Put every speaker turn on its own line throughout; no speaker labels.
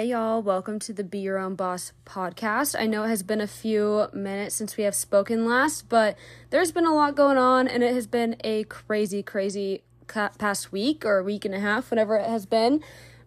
Hey y'all, welcome to the Be Your Own Boss podcast. I know it has been a few minutes since we have spoken last, but there's been a lot going on and it has been a crazy, crazy past week or week and a half, whatever it has been.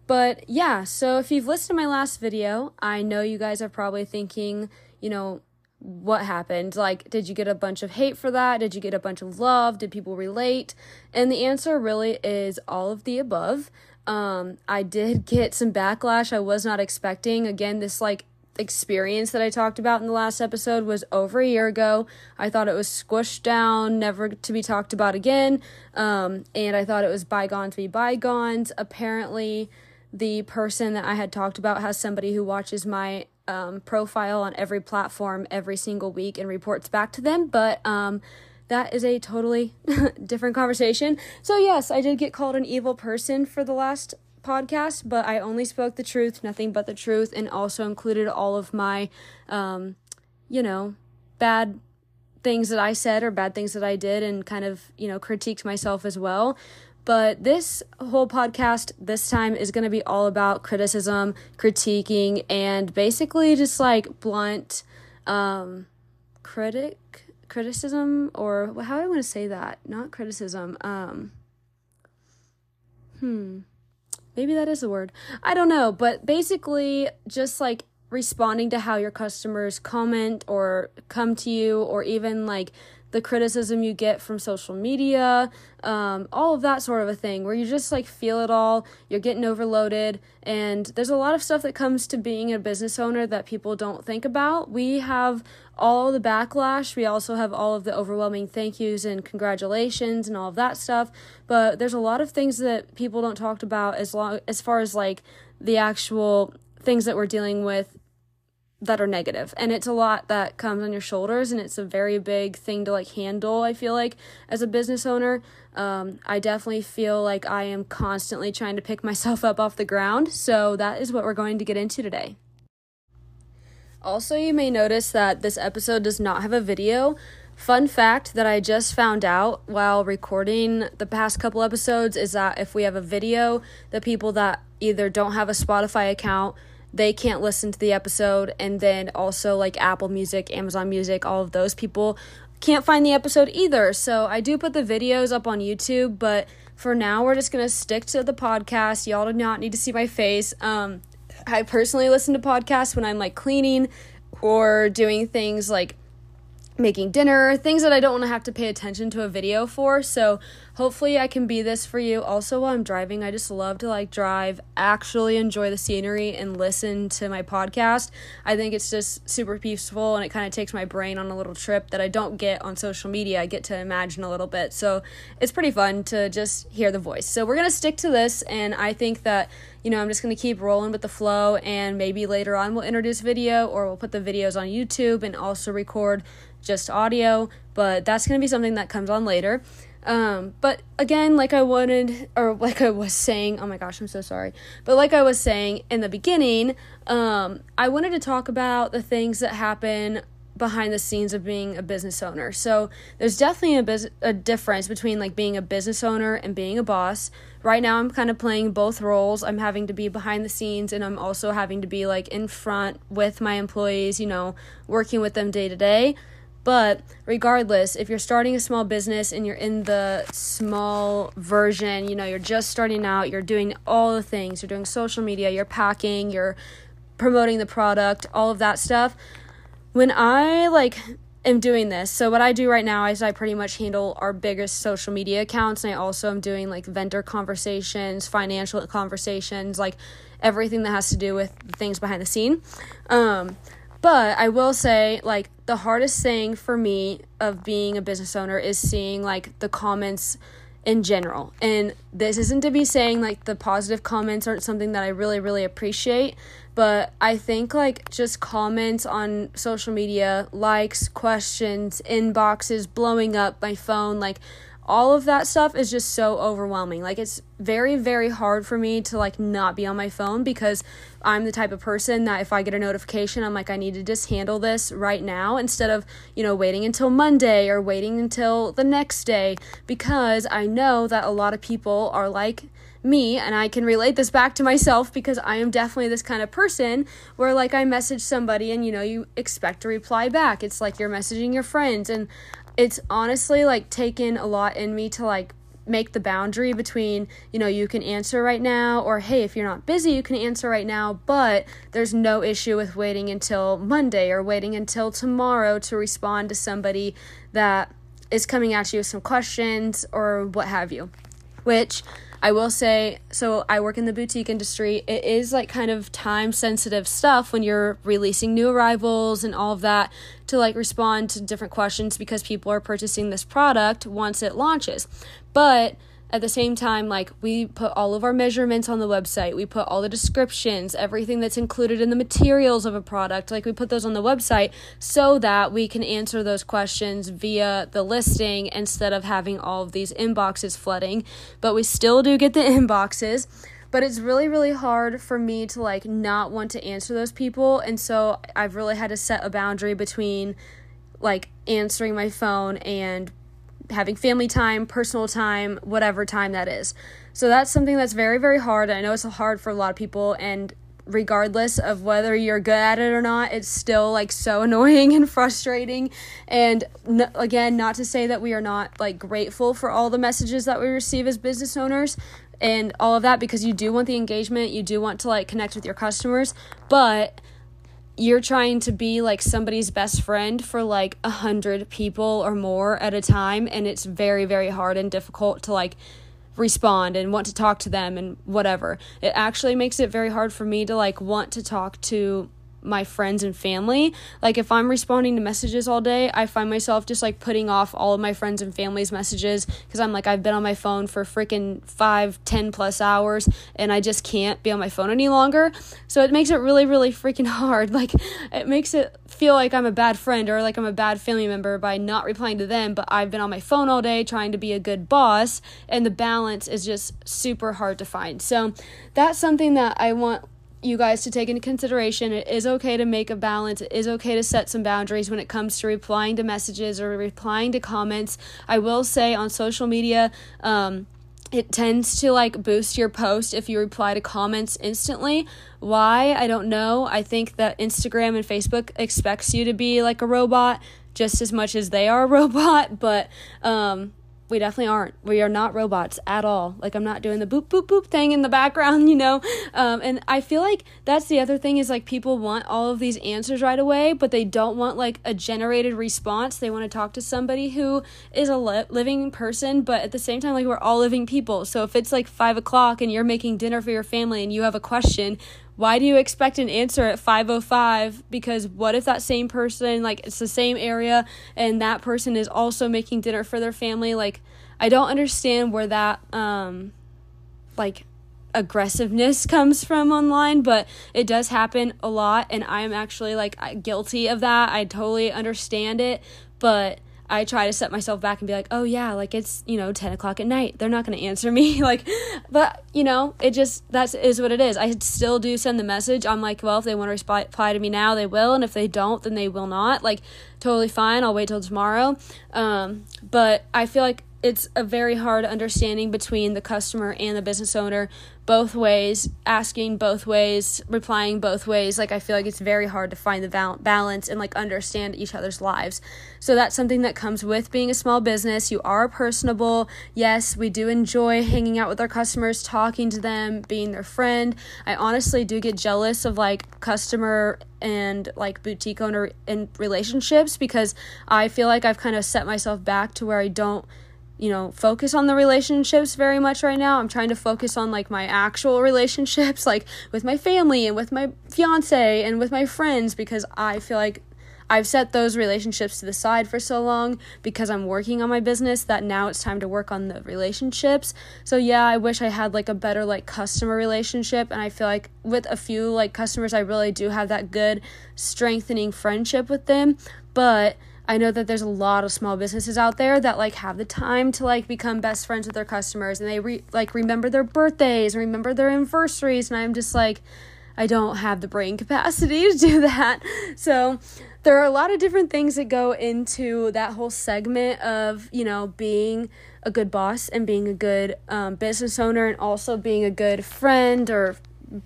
But yeah, so if you've listened to my last video, I know you guys are probably thinking, you know, what happened? Like, did you get a bunch of hate for that? Did you get a bunch of love? Did people relate? And the answer really is all of the above. Um, I did get some backlash I was not expecting. Again, this like experience that I talked about in the last episode was over a year ago. I thought it was squished down, never to be talked about again. Um, and I thought it was bygone to be bygones. Apparently, the person that I had talked about has somebody who watches my um, profile on every platform every single week and reports back to them. But um, that is a totally different conversation. So, yes, I did get called an evil person for the last podcast, but I only spoke the truth, nothing but the truth, and also included all of my, um, you know, bad things that I said or bad things that I did and kind of, you know, critiqued myself as well. But this whole podcast this time is going to be all about criticism, critiquing, and basically just like blunt um, critic criticism or how I want to say that? Not criticism. Um, hmm. Maybe that is a word. I don't know, but basically just like responding to how your customers comment or come to you or even like the criticism you get from social media, um, all of that sort of a thing, where you just like feel it all, you're getting overloaded, and there's a lot of stuff that comes to being a business owner that people don't think about. We have all the backlash, we also have all of the overwhelming thank yous and congratulations and all of that stuff, but there's a lot of things that people don't talk about as long as far as like the actual things that we're dealing with that are negative. And it's a lot that comes on your shoulders and it's a very big thing to like handle i feel like as a business owner. Um, i definitely feel like i am constantly trying to pick myself up off the ground. So that is what we're going to get into today. Also you may notice that this episode does not have a video. Fun fact that I just found out while recording the past couple episodes is that if we have a video, the people that either don't have a Spotify account they can't listen to the episode and then also like Apple Music, Amazon Music, all of those people can't find the episode either. So I do put the videos up on YouTube, but for now we're just going to stick to the podcast. Y'all do not need to see my face. Um I personally listen to podcasts when I'm like cleaning or doing things like making dinner, things that I don't want to have to pay attention to a video for. So hopefully I can be this for you. Also while I'm driving, I just love to like drive, actually enjoy the scenery and listen to my podcast. I think it's just super peaceful and it kind of takes my brain on a little trip that I don't get on social media. I get to imagine a little bit. So it's pretty fun to just hear the voice. So we're going to stick to this and I think that you know, I'm just going to keep rolling with the flow and maybe later on we'll introduce video or we'll put the videos on YouTube and also record just audio, but that's going to be something that comes on later. Um, but again, like I wanted, or like I was saying, oh my gosh, I'm so sorry. But like I was saying in the beginning, um, I wanted to talk about the things that happen behind the scenes of being a business owner. So there's definitely a, bus- a difference between like being a business owner and being a boss. Right now, I'm kind of playing both roles. I'm having to be behind the scenes and I'm also having to be like in front with my employees, you know, working with them day to day. But regardless, if you're starting a small business and you're in the small version, you know, you're just starting out, you're doing all the things, you're doing social media, you're packing, you're promoting the product, all of that stuff. When I like am doing this, so what I do right now is I pretty much handle our biggest social media accounts and I also am doing like vendor conversations, financial conversations, like everything that has to do with things behind the scene. Um but I will say, like, the hardest thing for me of being a business owner is seeing, like, the comments in general. And this isn't to be saying, like, the positive comments aren't something that I really, really appreciate. But I think, like, just comments on social media, likes, questions, inboxes, blowing up my phone, like, all of that stuff is just so overwhelming. Like it's very very hard for me to like not be on my phone because I'm the type of person that if I get a notification, I'm like I need to just handle this right now instead of, you know, waiting until Monday or waiting until the next day because I know that a lot of people are like me and I can relate this back to myself because I am definitely this kind of person where like I message somebody and you know you expect a reply back. It's like you're messaging your friends and it's honestly like taken a lot in me to like make the boundary between, you know, you can answer right now, or hey, if you're not busy, you can answer right now, but there's no issue with waiting until Monday or waiting until tomorrow to respond to somebody that is coming at you with some questions or what have you. Which I will say, so I work in the boutique industry. It is like kind of time sensitive stuff when you're releasing new arrivals and all of that to like respond to different questions because people are purchasing this product once it launches. But at the same time like we put all of our measurements on the website. We put all the descriptions everything that's included in the materials of a product. Like we put those on the website so that we can answer those questions via the listing instead of having all of these inboxes flooding. But we still do get the inboxes. But it's really really hard for me to like not want to answer those people. And so i've really had to set a boundary between like answering my phone and having family time, personal time, whatever time that is. So that's something that's very, very hard. I know it's hard for a lot of people, and regardless of whether you're good at it or not, it's still like so annoying and frustrating. And again, not to say that we are not like grateful for all the messages that we receive as business owners and all of that because you do want the engagement, you do want to like connect with your customers, but you're trying to be like somebody's best friend for like a hundred people or more at a time and it's very very hard and difficult to like respond and want to talk to them and whatever. It actually makes it very hard for me to like want to talk to my friends and family. Like if I'm responding to messages all day, I find myself just like putting off all of my friends and family's messages because I'm like I've been on my phone for freaking five, ten plus hours and I just can't be on my phone any longer. So it makes it really, really freaking hard. Like it makes it feel like I'm a bad friend or like I'm a bad family member by not replying to them, but I've been on my phone all day trying to be a good boss and the balance is just super hard to find. So that's something that I want you guys to take into consideration. It is okay to make a balance. It is okay to set some boundaries when it comes to replying to messages or replying to comments. I will say on social media, um, it tends to like boost your post if you reply to comments instantly. Why? I don't know. I think that Instagram and Facebook expects you to be like a robot just as much as they are a robot, but um we definitely aren't. We are not robots at all. Like I'm not doing the boop boop boop thing in the background, you know. Um, and I feel like that's the other thing is like people want all of these answers right away, but they don't want like a generated response. They want to talk to somebody who is a li- living person, but at the same time, like we're all living people. So if it's like five o'clock and you're making dinner for your family and you have a question, why do you expect an answer at 505 because what if that same person like it's the same area and that person is also making dinner for their family? Like i don't understand where that um like aggressiveness comes from online but it does happen a lot and i'm actually like guilty of that. I totally understand it but I try to set myself back and be like, oh yeah, like it's you know ten o'clock at night. They're not going to answer me, like, but you know, it just that is what it is. I still do send the message. I'm like, well, if they want to reply to me now, they will, and if they don't, then they will not. Like, totally fine. I'll wait till tomorrow. Um, but I feel like it's a very hard understanding between the customer and the business owner both ways asking both ways replying both ways. Like i feel like it's very hard to find the balance and like understand each other's lives. So that's something that comes with being a small business. You are personable. Yes we do enjoy hanging out with our customers talking to them being their friend. I honestly do get jealous of like customer and like boutique owner in relationships because i feel like i've kind of set myself back to where i don't you know, focus on the relationships very much right now. I'm trying to focus on like my actual relationships, like with my family and with my fiance and with my friends, because I feel like I've set those relationships to the side for so long because I'm working on my business that now it's time to work on the relationships. So yeah, I wish I had like a better like customer relationship and I feel like with a few like customers I really do have that good strengthening friendship with them, but I know that there's a lot of small businesses out there that like have the time to like become best friends with their customers and they re- like remember their birthdays remember their anniversaries and I'm just like I don't have the brain capacity to do that. So there are a lot of different things that go into that whole segment of, you know, being a good boss and being a good um, business owner and also being a good friend or,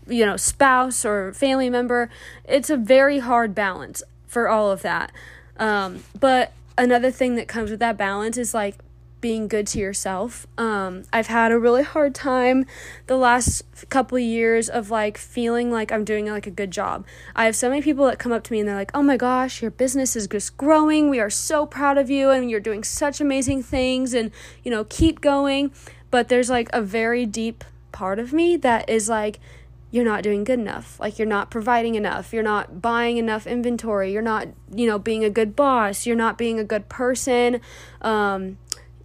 you know, spouse or family member. It's a very hard balance for all of that. Um, but another thing that comes with that balance is like being good to yourself. Um, I've had a really hard time the last couple years of like feeling like I'm doing like a good job. I have so many people that come up to me and they're like, "Oh my gosh, your business is just growing. We are so proud of you and you're doing such amazing things and, you know, keep going." But there's like a very deep part of me that is like you're not doing good enough. Like you're not providing enough. You're not buying enough inventory. You're not, you know, being a good boss. You're not being a good person. Um,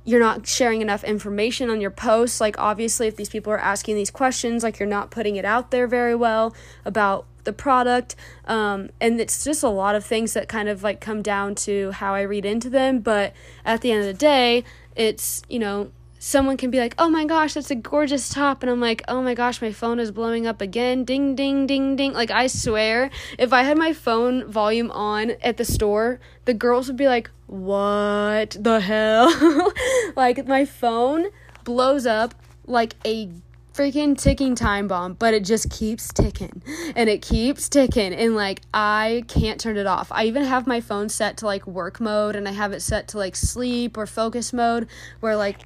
you're not sharing enough information on your posts. Like, obviously, if these people are asking these questions, like, you're not putting it out there very well about the product. Um, and it's just a lot of things that kind of like come down to how I read into them. But at the end of the day, it's, you know, someone can be like, oh my gosh, that's a gorgeous top. And I'm like, oh my gosh, my phone is blowing up again. Ding, ding, ding, ding. Like, I swear, if I had my phone volume on at the store, the girls would be like, what the hell? like, my phone blows up like a freaking ticking time bomb, but it just keeps ticking and it keeps ticking. And like, I can't turn it off. I even have my phone set to like work mode and I have it set to like sleep or focus mode where like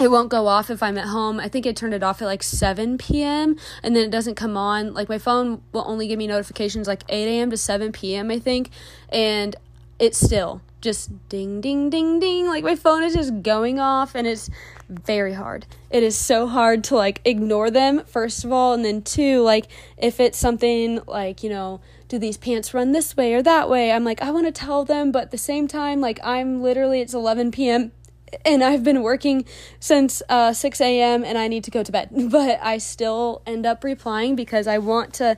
it won't go off if I'm at home. I think I turned it off at like 7 p.m. and then it doesn't come on. Like my phone will only give me notifications like 8 a.m. to 7 p.m. I think, and it's still just ding ding ding ding like my phone is just going off and it's very hard it is so hard to like ignore them first of all and then two like if it's something like you know do these pants run this way or that way i'm like i want to tell them but at the same time like i'm literally it's 11 p.m and I've been working since uh, 6 a.m. and I need to go to bed. But I still end up replying because I want to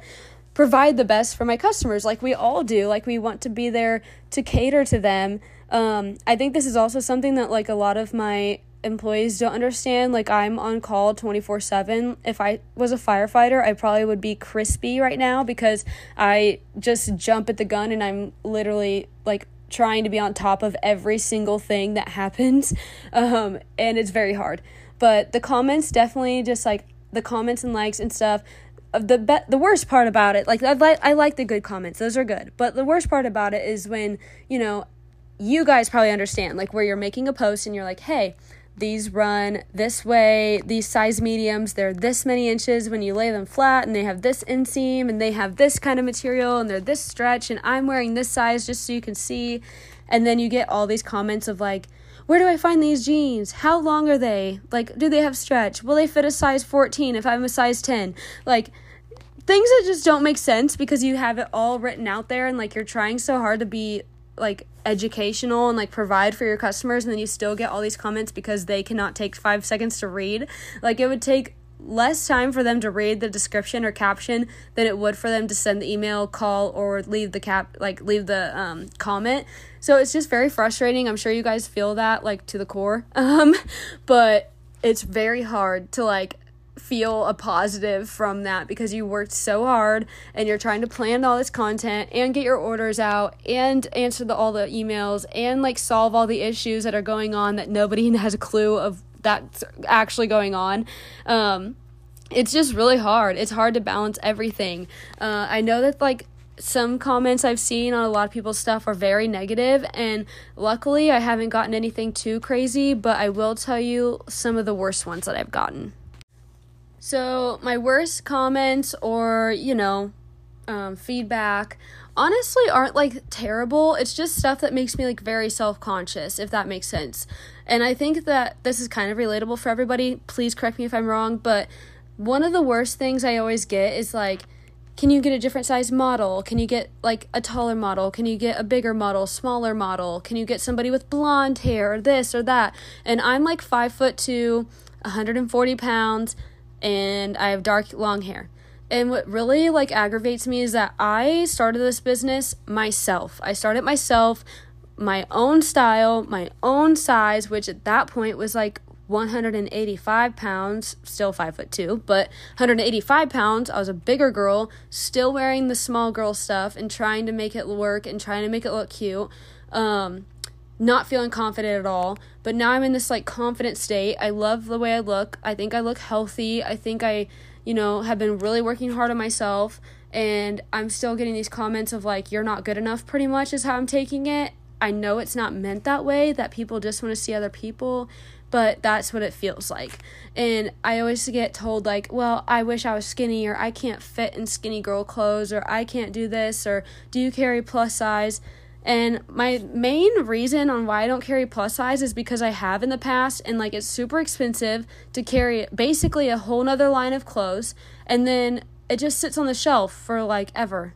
provide the best for my customers, like we all do. Like we want to be there to cater to them. Um, I think this is also something that like a lot of my employees don't understand. Like I'm on call 24 7. If I was a firefighter, I probably would be crispy right now because I just jump at the gun and I'm literally like trying to be on top of every single thing that happens. Um, and it's very hard. But the comments definitely just like the comments and likes and stuff. The be- the worst part about it, like I like I like the good comments; those are good. But the worst part about it is when you know, you guys probably understand, like where you're making a post and you're like, "Hey, these run this way, these size mediums, they're this many inches when you lay them flat, and they have this inseam, and they have this kind of material, and they're this stretch, and I'm wearing this size just so you can see. And then you get all these comments of like, where do I find these jeans? How long are they? Like, do they have stretch? Will they fit a size 14 if I'm a size 10? Like, things that just don't make sense because you have it all written out there and like you're trying so hard to be like educational and like provide for your customers and then you still get all these comments because they cannot take 5 seconds to read. Like it would take less time for them to read the description or caption than it would for them to send the email call or leave the cap like leave the um, comment. So it's just very frustrating. I'm sure you guys feel that like to the core. Um, but it's very hard to like feel a positive from that because you worked so hard and you're trying to plan all this content and get your orders out and answer the, all the emails and like solve all the issues that are going on that nobody has a clue of that's actually going on. Um, it's just really hard. It's hard to balance everything. Uh, I know that like some comments I've seen on a lot of people's stuff are very negative, and luckily I haven't gotten anything too crazy, but I will tell you some of the worst ones that I've gotten. So, my worst comments or, you know, um, feedback honestly aren't like terrible. It's just stuff that makes me like very self conscious, if that makes sense. And I think that this is kind of relatable for everybody. Please correct me if I'm wrong, but one of the worst things I always get is like, can you get a different size model? Can you get like a taller model? Can you get a bigger model, smaller model? Can you get somebody with blonde hair or this or that? And I'm like five foot two, 140 pounds and I have dark long hair. And what really like aggravates me is that I started this business myself. I started myself. my own style, my own size, which at that point was like 185 pounds, still five foot two, but 185 pounds. I was a bigger girl, still wearing the small girl stuff and trying to make it work and trying to make it look cute. Um, not feeling confident at all. But now I'm in this like confident state. I love the way I look. I think I look healthy. I think I, you know, have been really working hard on myself. And I'm still getting these comments of like, you're not good enough, pretty much, is how I'm taking it. I know it's not meant that way, that people just want to see other people but that's what it feels like. And I always get told, like, well, I wish I was skinny, or I can't fit in skinny girl clothes, or I can't do this, or do you carry plus size? And my main reason on why I don't carry plus size is because I have in the past, and like it's super expensive to carry basically a whole nother line of clothes, and then it just sits on the shelf for like ever.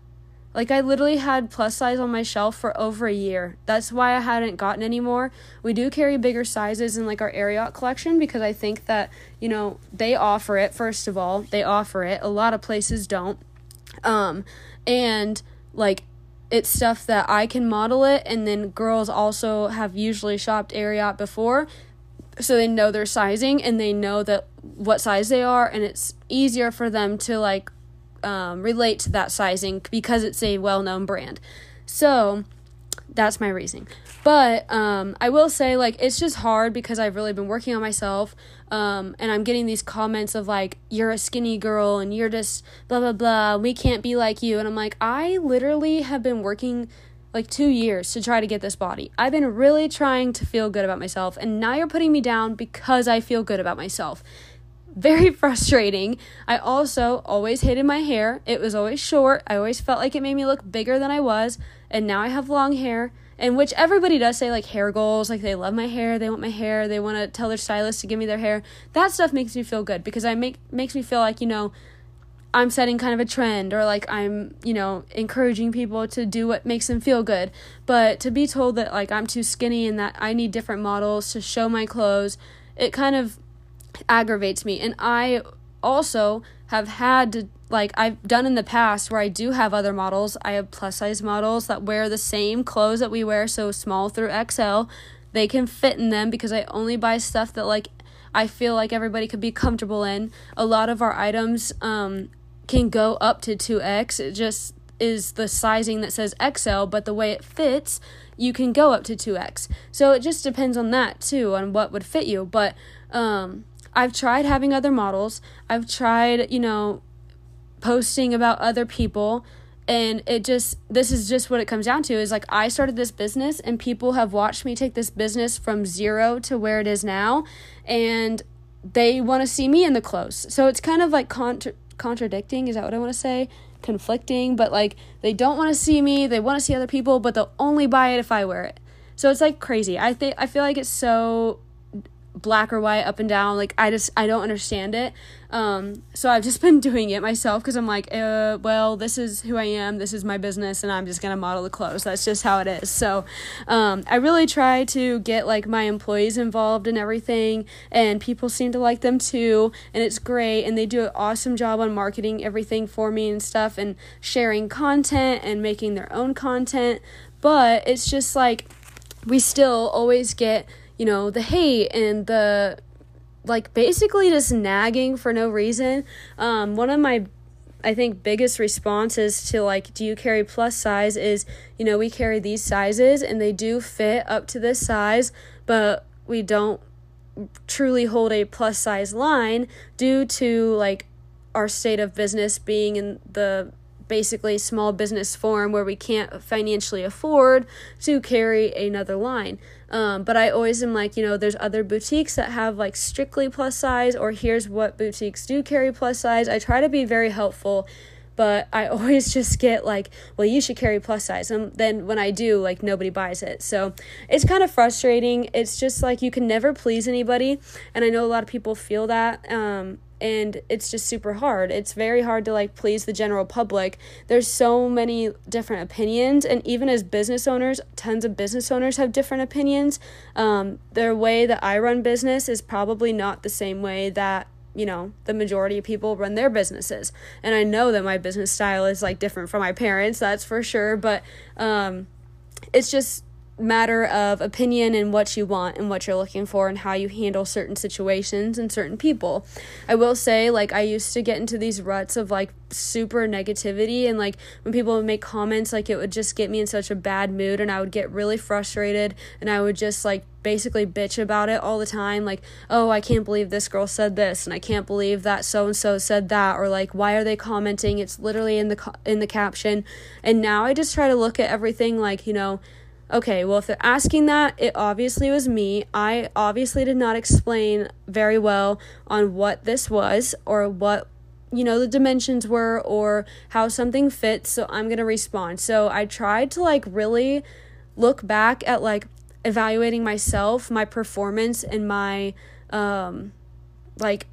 Like I literally had plus size on my shelf for over a year. That's why I hadn't gotten any more. We do carry bigger sizes in like our Ariat collection because I think that, you know, they offer it first of all. They offer it. A lot of places don't. Um and like it's stuff that I can model it and then girls also have usually shopped Ariat before so they know their sizing and they know that what size they are and it's easier for them to like um, relate to that sizing because it's a well known brand. So that's my reasoning. But um, I will say, like, it's just hard because I've really been working on myself. Um, and I'm getting these comments of, like, you're a skinny girl and you're just blah, blah, blah. We can't be like you. And I'm like, I literally have been working like two years to try to get this body. I've been really trying to feel good about myself. And now you're putting me down because I feel good about myself very frustrating. I also always hated my hair. It was always short. I always felt like it made me look bigger than I was. And now I have long hair. And which everybody does say like hair goals, like they love my hair, they want my hair, they want to tell their stylist to give me their hair. That stuff makes me feel good because I make makes me feel like, you know, I'm setting kind of a trend or like I'm, you know, encouraging people to do what makes them feel good. But to be told that like I'm too skinny and that I need different models to show my clothes, it kind of aggravates me. And I also have had to like I've done in the past where I do have other models. I have plus size models that wear the same clothes that we wear, so small through XL. They can fit in them because I only buy stuff that like I feel like everybody could be comfortable in. A lot of our items um, can go up to 2X. It just is the sizing that says XL, but the way it fits, you can go up to 2X. So it just depends on that too, on what would fit you. But um, I've tried having other models. I've tried, you know, posting about other people and it just this is just what it comes down to is like I started this business and people have watched me take this business from 0 to where it is now and they want to see me in the clothes. So it's kind of like contra- contradicting, is that what I want to say? Conflicting, but like they don't want to see me, they want to see other people, but they'll only buy it if I wear it. So it's like crazy. I think I feel like it's so black or white up and down like i just i don't understand it. Um so i've just been doing it myself because i'm like uh well this is who i am this is my business and i'm just gonna model the clothes. That's just how it is. So um i really try to get like my employees involved in everything and people seem to like them too and it's great and they do an awesome job on marketing everything for me and stuff and sharing content and making their own content. But it's just like we still always get you know, the hate and the like basically just nagging for no reason. Um, one of my I think biggest responses to like do you carry plus size is you know we carry these sizes and they do fit up to this size but we don't truly hold a plus size line due to like our state of business being in the basically small business form where we can't financially afford to carry another line. Um, but I always am like, you know, there's other boutiques that have like strictly plus size, or here's what boutiques do carry plus size. I try to be very helpful, but I always just get like, well, you should carry plus size. And then when I do, like, nobody buys it. So it's kind of frustrating. It's just like you can never please anybody. And I know a lot of people feel that. Um, and it's just super hard. It's very hard to like please the general public. There's so many different opinions, and even as business owners, tons of business owners have different opinions. Um, their way that I run business is probably not the same way that you know the majority of people run their businesses and i know that my business style is like different from my parents that's for sure but um it's just matter of opinion and what you want and what you're looking for and how you handle certain situations and certain people. I will say, like, I used to get into these ruts of like super negativity, and like when people would make comments, like, it would just get me in such a bad mood, and I would get really frustrated, and I would just like basically bitch about it all the time like oh i can't believe this girl said this and i can't believe that so and so said that or like why are they commenting it's literally in the in the caption and now i just try to look at everything like you know okay, well, if they're asking that, it obviously was me. I obviously did not explain very well on what this was or what, you know, the dimensions were or how something fits. So I'm going to respond. So I tried to like really look back at like evaluating myself, my performance, and my, um, like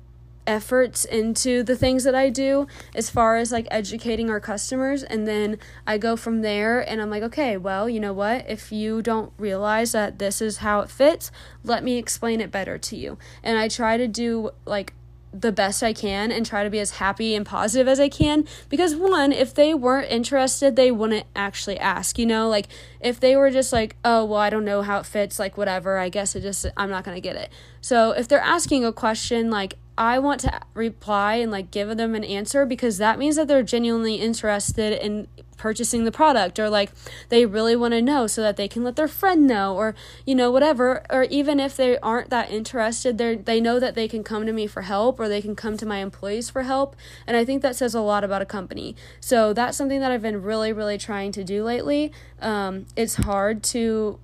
efforts into the things that I do as far as like educating our customers and then I go from there and I'm like okay well you know what? If you don't realize that this is how it fits let me explain it better to you. And I try to do like the best I can and try to be as happy and positive as I can because one if they weren't interested they wouldn't actually ask you know? Like if they were just like oh well I don't know how it fits like whatever I guess it just I'm not going to get it. So if they're asking a question like I want to reply and like give them an answer because that means that they're genuinely interested in purchasing the product or like they really want to know so that they can let their friend know or you know whatever. Or even if they aren't that interested they they know that they can come to me for help or they can come to my employees for help. And I think that says a lot about a company. So that's something that I've been really really trying to do lately. Um, it's hard to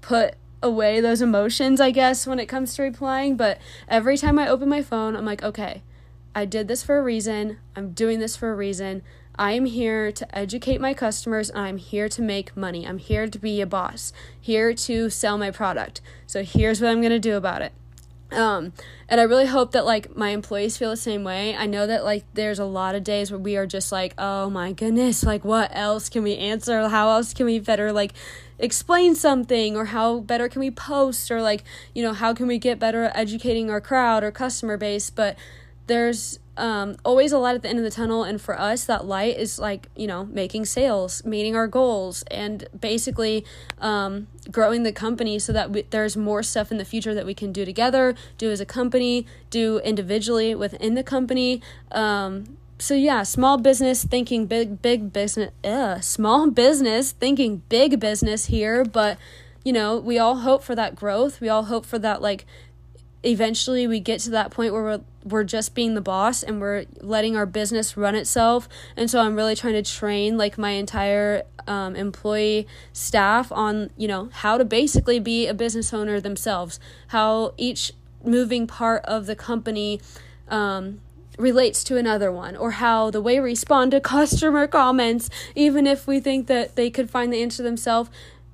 put away those emotions, I guess, when it comes to replying. But every time I open my phone, I'm like, okay, I did this for a reason. I'm doing this for a reason. I am here to educate my customers I'm here to make money. I'm here to be a boss, here to sell my product. So here's what I'm going to do about it. Um, and I really hope that like my employees feel the same way. I know that like there's a lot of days where we are just like, oh my goodness, like what else can we answer? How else can we better like explain something or how better can we post or like, you know, how can we get better at educating our crowd or customer base? But there's um, always a light at the end of the tunnel. And for us, that light is like, you know, making sales, meeting our goals, and basically um, growing the company so that we, there's more stuff in the future that we can do together, do as a company, do individually within the company. Um, so yeah, small business thinking big big business. Small business thinking big business here, but you know, we all hope for that growth. We all hope for that like eventually we get to that point where we're we're just being the boss and we're letting our business run itself and so i'm really trying to train like my entire um, employee staff on you know how to basically be a business owner themselves how each moving part of the company um, relates to another one or how the way we respond to customer comments even if we think that they could find the answer themselves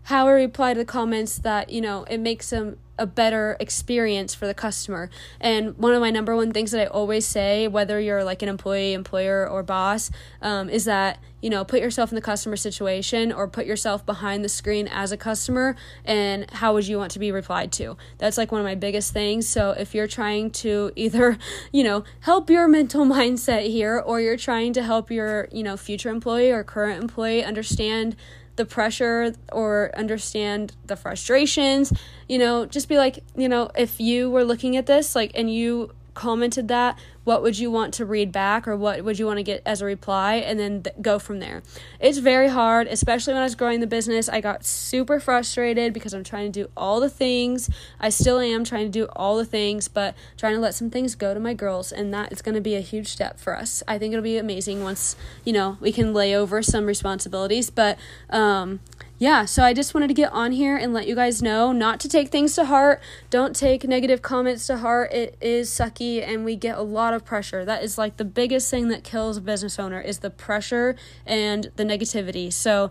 how we reply to the comments that you know it makes them a better experience for the customer. And one of my number one things that I always say, whether you're like an employee, employer, or boss, um, is that you know put yourself in the customer situation or put yourself behind the screen as a customer, and how would you want to be replied to? That's like one of my biggest things. So if you're trying to either you know help your mental mindset here, or you're trying to help your you know future employee or current employee understand the pressure or understand the frustrations you know just be like you know if you were looking at this like and you commented that what would you want to read back or what would you want to get as a reply and then th- go from there. It's very hard especially when i was growing the business. I got super frustrated because i'm trying to do all the things. I still am trying to do all the things but trying to let some things go to my girls and that is going to be a huge step for us. I think it'll be amazing once you know we can lay over some responsibilities but um yeah, so I just wanted to get on here and let you guys know not to take things to heart. Don't take negative comments to heart. It is sucky and we get a lot of pressure. That is like the biggest thing that kills a business owner is the pressure and the negativity. So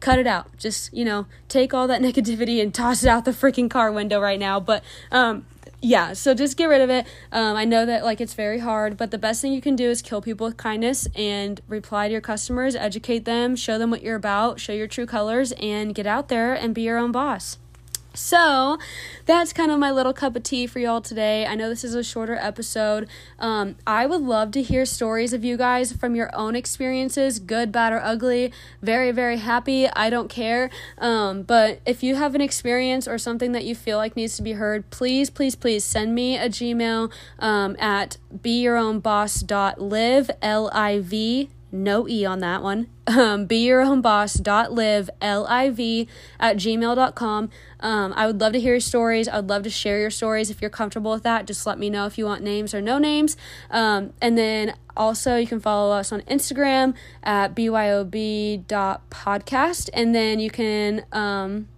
cut it out. Just, you know, take all that negativity and toss it out the freaking car window right now. But um yeah, so just get rid of it. Um, I know that like it's very hard, but the best thing you can do is kill people with kindness and reply to your customers, educate them, show them what you're about, show your true colors, and get out there and be your own boss. So that's kind of my little cup of tea for y'all today. I know this is a shorter episode. Um, I would love to hear stories of you guys from your own experiences, good, bad, or ugly. Very, very happy. I don't care. Um, but if you have an experience or something that you feel like needs to be heard, please, please, please send me a Gmail um, at beyourownboss.live, L I V no E on that one. Um, be your own boss dot live L-I-V at gmail.com. Um, I would love to hear your stories. I would love to share your stories. If you're comfortable with that, just let me know if you want names or no names. Um, and then also you can follow us on Instagram at byob.podcast. And then you can, um,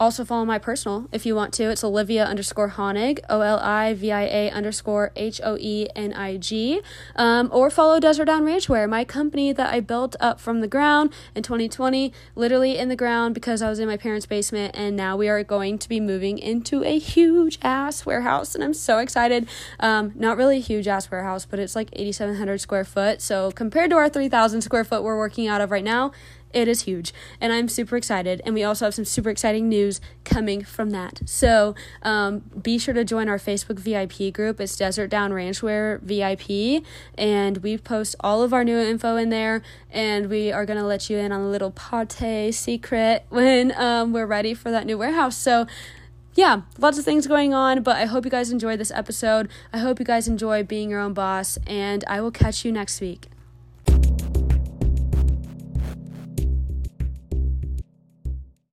also, follow my personal if you want to. It's Olivia underscore Hoenig, O L I V I A underscore H O E N I G. Um, or follow Desert Down Ranchwear, my company that I built up from the ground in 2020, literally in the ground because I was in my parents' basement. And now we are going to be moving into a huge ass warehouse. And I'm so excited. Um, not really a huge ass warehouse, but it's like 8,700 square foot. So compared to our 3,000 square foot we're working out of right now, it is huge, and I'm super excited. And we also have some super exciting news coming from that. So um, be sure to join our Facebook VIP group. It's Desert Down Ranchwear VIP, and we post all of our new info in there. And we are gonna let you in on a little pate secret when um, we're ready for that new warehouse. So yeah, lots of things going on, but I hope you guys enjoyed this episode. I hope you guys enjoy being your own boss, and I will catch you next week.